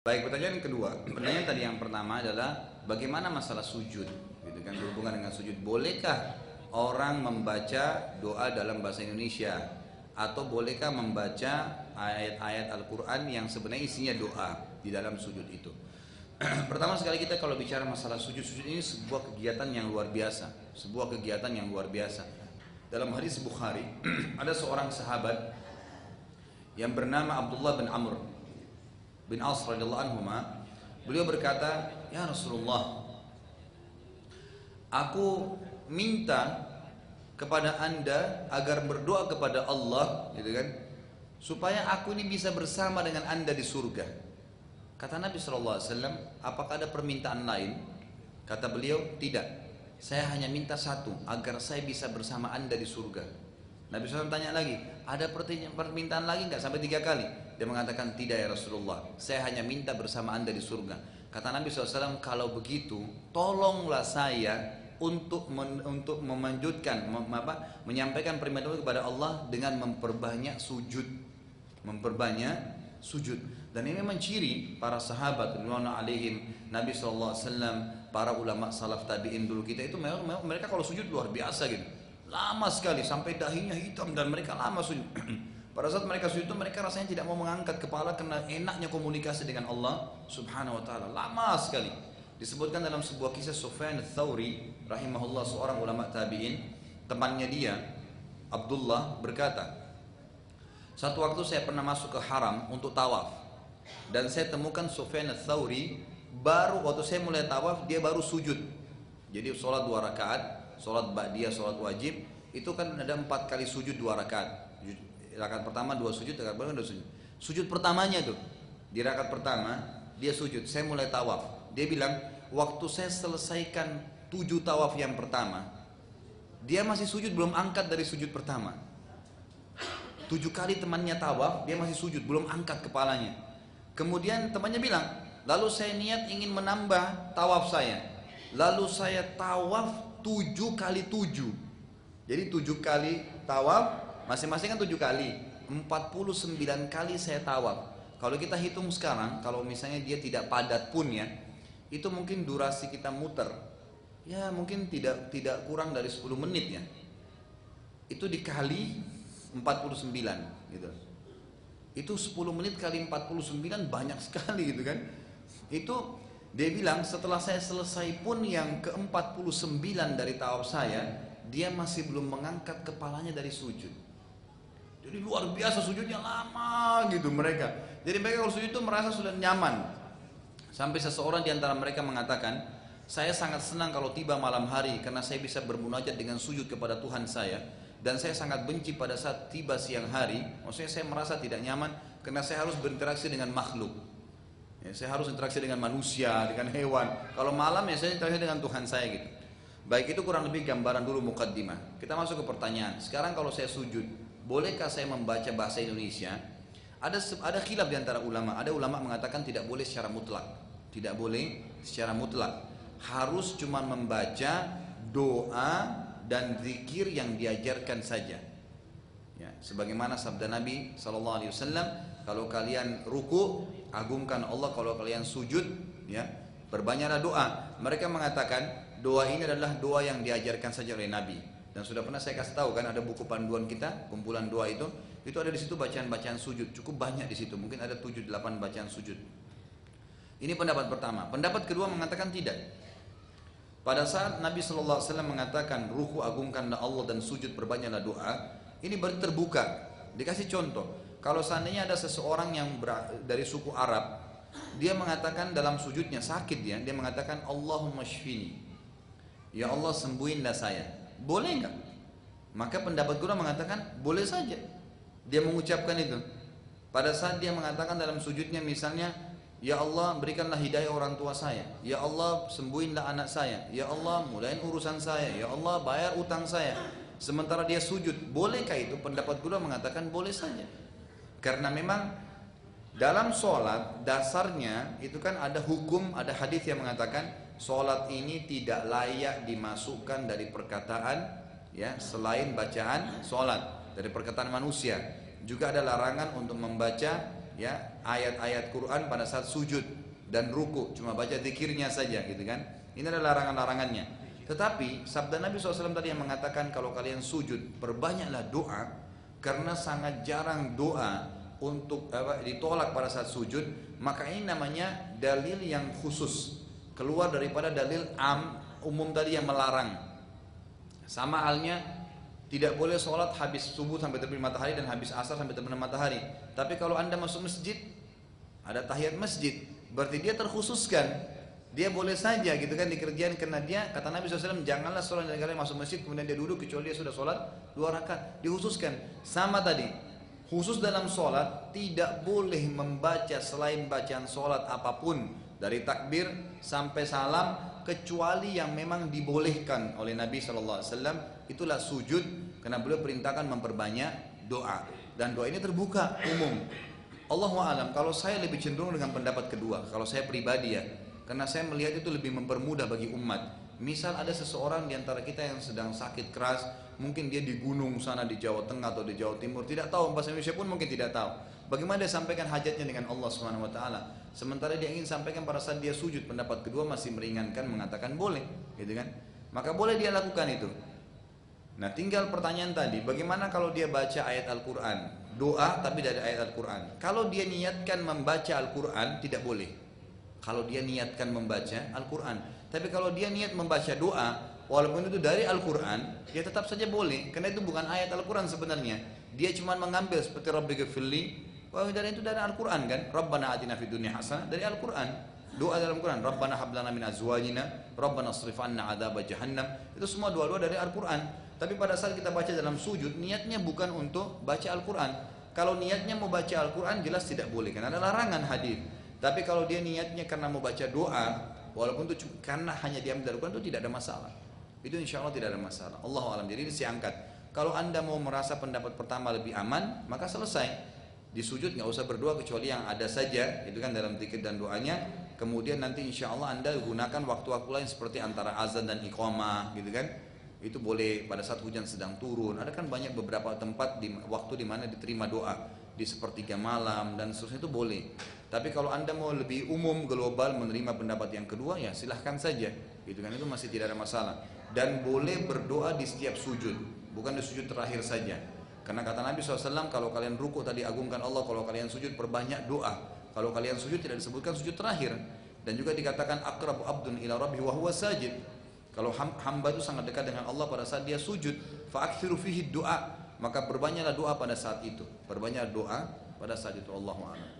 Baik pertanyaan kedua, pertanyaan tadi yang pertama adalah bagaimana masalah sujud, gitu kan berhubungan dengan sujud. Bolehkah orang membaca doa dalam bahasa Indonesia atau bolehkah membaca ayat-ayat Al-Quran yang sebenarnya isinya doa di dalam sujud itu? Pertama sekali kita kalau bicara masalah sujud, sujud ini sebuah kegiatan yang luar biasa, sebuah kegiatan yang luar biasa. Dalam hadis Bukhari ada seorang sahabat yang bernama Abdullah bin Amr bin As radhiyallahu anhu beliau berkata, "Ya Rasulullah, aku minta kepada Anda agar berdoa kepada Allah, gitu kan, supaya aku ini bisa bersama dengan Anda di surga." Kata Nabi SAW, apakah ada permintaan lain? Kata beliau, tidak. Saya hanya minta satu, agar saya bisa bersama anda di surga. Nabi SAW tanya lagi, ada permintaan lagi nggak sampai tiga kali? Dia mengatakan tidak ya Rasulullah. Saya hanya minta bersama anda di surga. Kata Nabi SAW, kalau begitu, tolonglah saya untuk men, untuk memanjutkan, mem, apa, menyampaikan permintaan kepada Allah dengan memperbanyak sujud, memperbanyak sujud. Dan ini memang ciri para sahabat alaihim Nabi SAW, para ulama salaf tabiin dulu kita itu memang, mereka kalau sujud luar biasa gitu. Lama sekali sampai dahinya hitam dan mereka lama sujud. Pada saat mereka sujud itu mereka rasanya tidak mau mengangkat kepala karena enaknya komunikasi dengan Allah Subhanahu wa taala. Lama sekali. Disebutkan dalam sebuah kisah Sufyan Ats-Tsauri rahimahullah seorang ulama tabi'in, temannya dia Abdullah berkata, "Satu waktu saya pernah masuk ke haram untuk tawaf dan saya temukan Sufyan Ats-Tsauri baru waktu saya mulai tawaf dia baru sujud. Jadi sholat dua rakaat, sholat ba'diyah, sholat wajib itu kan ada empat kali sujud dua rakaat rakaat pertama dua sujud, rakaat pertama dua sujud. Sujud pertamanya tuh di rakaat pertama dia sujud. Saya mulai tawaf. Dia bilang waktu saya selesaikan tujuh tawaf yang pertama, dia masih sujud belum angkat dari sujud pertama. Tujuh kali temannya tawaf, dia masih sujud belum angkat kepalanya. Kemudian temannya bilang, lalu saya niat ingin menambah tawaf saya. Lalu saya tawaf tujuh kali tujuh. Jadi tujuh kali tawaf Masing-masing kan tujuh kali. 49 kali saya tawaf. Kalau kita hitung sekarang, kalau misalnya dia tidak padat pun ya, itu mungkin durasi kita muter. Ya mungkin tidak tidak kurang dari 10 menit ya. Itu dikali 49 gitu. Itu 10 menit kali 49 banyak sekali gitu kan. Itu dia bilang setelah saya selesai pun yang ke-49 dari tawaf saya, dia masih belum mengangkat kepalanya dari sujud. Jadi luar biasa sujudnya lama gitu mereka. Jadi mereka kalau sujud itu merasa sudah nyaman. Sampai seseorang di antara mereka mengatakan, saya sangat senang kalau tiba malam hari karena saya bisa bermunajat dengan sujud kepada Tuhan saya. Dan saya sangat benci pada saat tiba siang hari, maksudnya saya merasa tidak nyaman karena saya harus berinteraksi dengan makhluk. Ya, saya harus interaksi dengan manusia, dengan hewan. Kalau malam ya saya interaksi dengan Tuhan saya gitu. Baik itu kurang lebih gambaran dulu mukaddimah. Kita masuk ke pertanyaan. Sekarang kalau saya sujud, bolehkah saya membaca bahasa Indonesia? Ada ada khilaf di antara ulama. Ada ulama mengatakan tidak boleh secara mutlak. Tidak boleh secara mutlak. Harus cuma membaca doa dan zikir yang diajarkan saja. Ya, sebagaimana sabda Nabi sallallahu alaihi wasallam, kalau kalian ruku, agungkan Allah, kalau kalian sujud, ya, berbanyaklah doa. Mereka mengatakan doa ini adalah doa yang diajarkan saja oleh Nabi. Dan sudah pernah saya kasih tahu kan ada buku panduan kita, kumpulan doa itu, itu ada di situ bacaan-bacaan sujud, cukup banyak di situ, mungkin ada 7 8 bacaan sujud. Ini pendapat pertama. Pendapat kedua mengatakan tidak. Pada saat Nabi SAW mengatakan ruku agungkanlah Allah dan sujud berbanyaklah doa, ini baru terbuka. Dikasih contoh. Kalau seandainya ada seseorang yang dari suku Arab, dia mengatakan dalam sujudnya sakit dia, dia mengatakan Allahumma shfini. Ya Allah sembuhinlah saya. Boleh nggak? Maka pendapat guru mengatakan boleh saja. Dia mengucapkan itu. Pada saat dia mengatakan dalam sujudnya misalnya, Ya Allah berikanlah hidayah orang tua saya. Ya Allah sembuhinlah anak saya. Ya Allah mulain urusan saya. Ya Allah bayar utang saya. Sementara dia sujud, bolehkah itu? Pendapat guru mengatakan boleh saja. Karena memang dalam sholat dasarnya itu kan ada hukum, ada hadis yang mengatakan Sholat ini tidak layak dimasukkan dari perkataan ya selain bacaan sholat dari perkataan manusia. Juga ada larangan untuk membaca ya ayat-ayat Quran pada saat sujud dan ruku cuma baca zikirnya saja gitu kan? Ini adalah larangan-larangannya. Tetapi sabda Nabi SAW tadi yang mengatakan kalau kalian sujud perbanyaklah doa karena sangat jarang doa untuk apa, ditolak pada saat sujud maka ini namanya dalil yang khusus keluar daripada dalil am umum tadi yang melarang sama halnya tidak boleh sholat habis subuh sampai terbit matahari dan habis asar sampai terbit matahari. Tapi kalau anda masuk masjid, ada tahiyat masjid, berarti dia terkhususkan. Dia boleh saja gitu kan dikerjain karena dia kata Nabi SAW janganlah sholat dari kalian masuk masjid kemudian dia duduk kecuali dia sudah sholat dua rakaat dikhususkan sama tadi khusus dalam sholat tidak boleh membaca selain bacaan sholat apa pun dari takbir sampai salam kecuali yang memang dibolehkan oleh Nabi SAW itulah sujud karena beliau perintahkan memperbanyak doa dan doa ini terbuka umum. Allah alam kalau saya lebih cenderung dengan pendapat kedua kalau saya pribadi ya karena saya melihat itu lebih mempermudah bagi umat. Misal ada seseorang di antara kita yang sedang sakit keras, mungkin dia di gunung sana di Jawa Tengah atau di Jawa Timur, tidak tahu bahasa Indonesia pun mungkin tidak tahu. Bagaimana dia sampaikan hajatnya dengan Allah Subhanahu wa taala? Sementara dia ingin sampaikan pada saat dia sujud, pendapat kedua masih meringankan mengatakan boleh, gitu kan? Maka boleh dia lakukan itu. Nah tinggal pertanyaan tadi, bagaimana kalau dia baca ayat Al-Quran? Doa tapi dari ayat Al-Quran. Kalau dia niatkan membaca Al-Quran, tidak boleh. Kalau dia niatkan membaca Al-Quran. Tapi kalau dia niat membaca doa, walaupun itu dari Al-Quran, ya tetap saja boleh. Karena itu bukan ayat Al-Quran sebenarnya. Dia cuma mengambil seperti Rabbi Gafirli, Wah dari itu dari Al-Quran kan? Rabbana atina fid dunya hasanah dari Al-Quran. Doa dalam Quran, Rabbana hablana min azwajina, Rabbana asrif anna adzab jahannam. Itu semua doa-doa dari Al-Quran. Tapi pada saat kita baca dalam sujud, niatnya bukan untuk baca Al-Quran. Kalau niatnya mau baca Al-Quran, jelas tidak boleh, karena ada larangan hadir. Tapi kalau dia niatnya karena mau baca doa, walaupun itu karena hanya diambil dari Al-Quran, itu tidak ada masalah. Itu insya Allah tidak ada masalah. Allah alam. Jadi ini angkat. Kalau anda mau merasa pendapat pertama lebih aman, maka selesai. Di sujud nggak usah berdoa kecuali yang ada saja, itu kan dalam zikir dan doanya. Kemudian nanti insya Allah anda gunakan waktu-waktu lain seperti antara azan dan iqamah, gitu kan itu boleh pada saat hujan sedang turun ada kan banyak beberapa tempat di waktu di mana diterima doa di sepertiga malam dan seterusnya itu boleh tapi kalau anda mau lebih umum global menerima pendapat yang kedua ya silahkan saja gitu kan? Itu masih tidak ada masalah. Dan boleh berdoa di setiap sujud. Bukan di sujud terakhir saja. Karena kata Nabi SAW kalau kalian ruku tadi agungkan Allah. Kalau kalian sujud perbanyak doa. Kalau kalian sujud tidak disebutkan sujud terakhir. Dan juga dikatakan akrabu abdun ila rabbi wa huwa sajid. Kalau hamba itu sangat dekat dengan Allah pada saat dia sujud, fa'akthiru fihi doa, maka berbanyaklah doa pada saat itu. Berbanyak doa pada saat itu. Allah a'lam.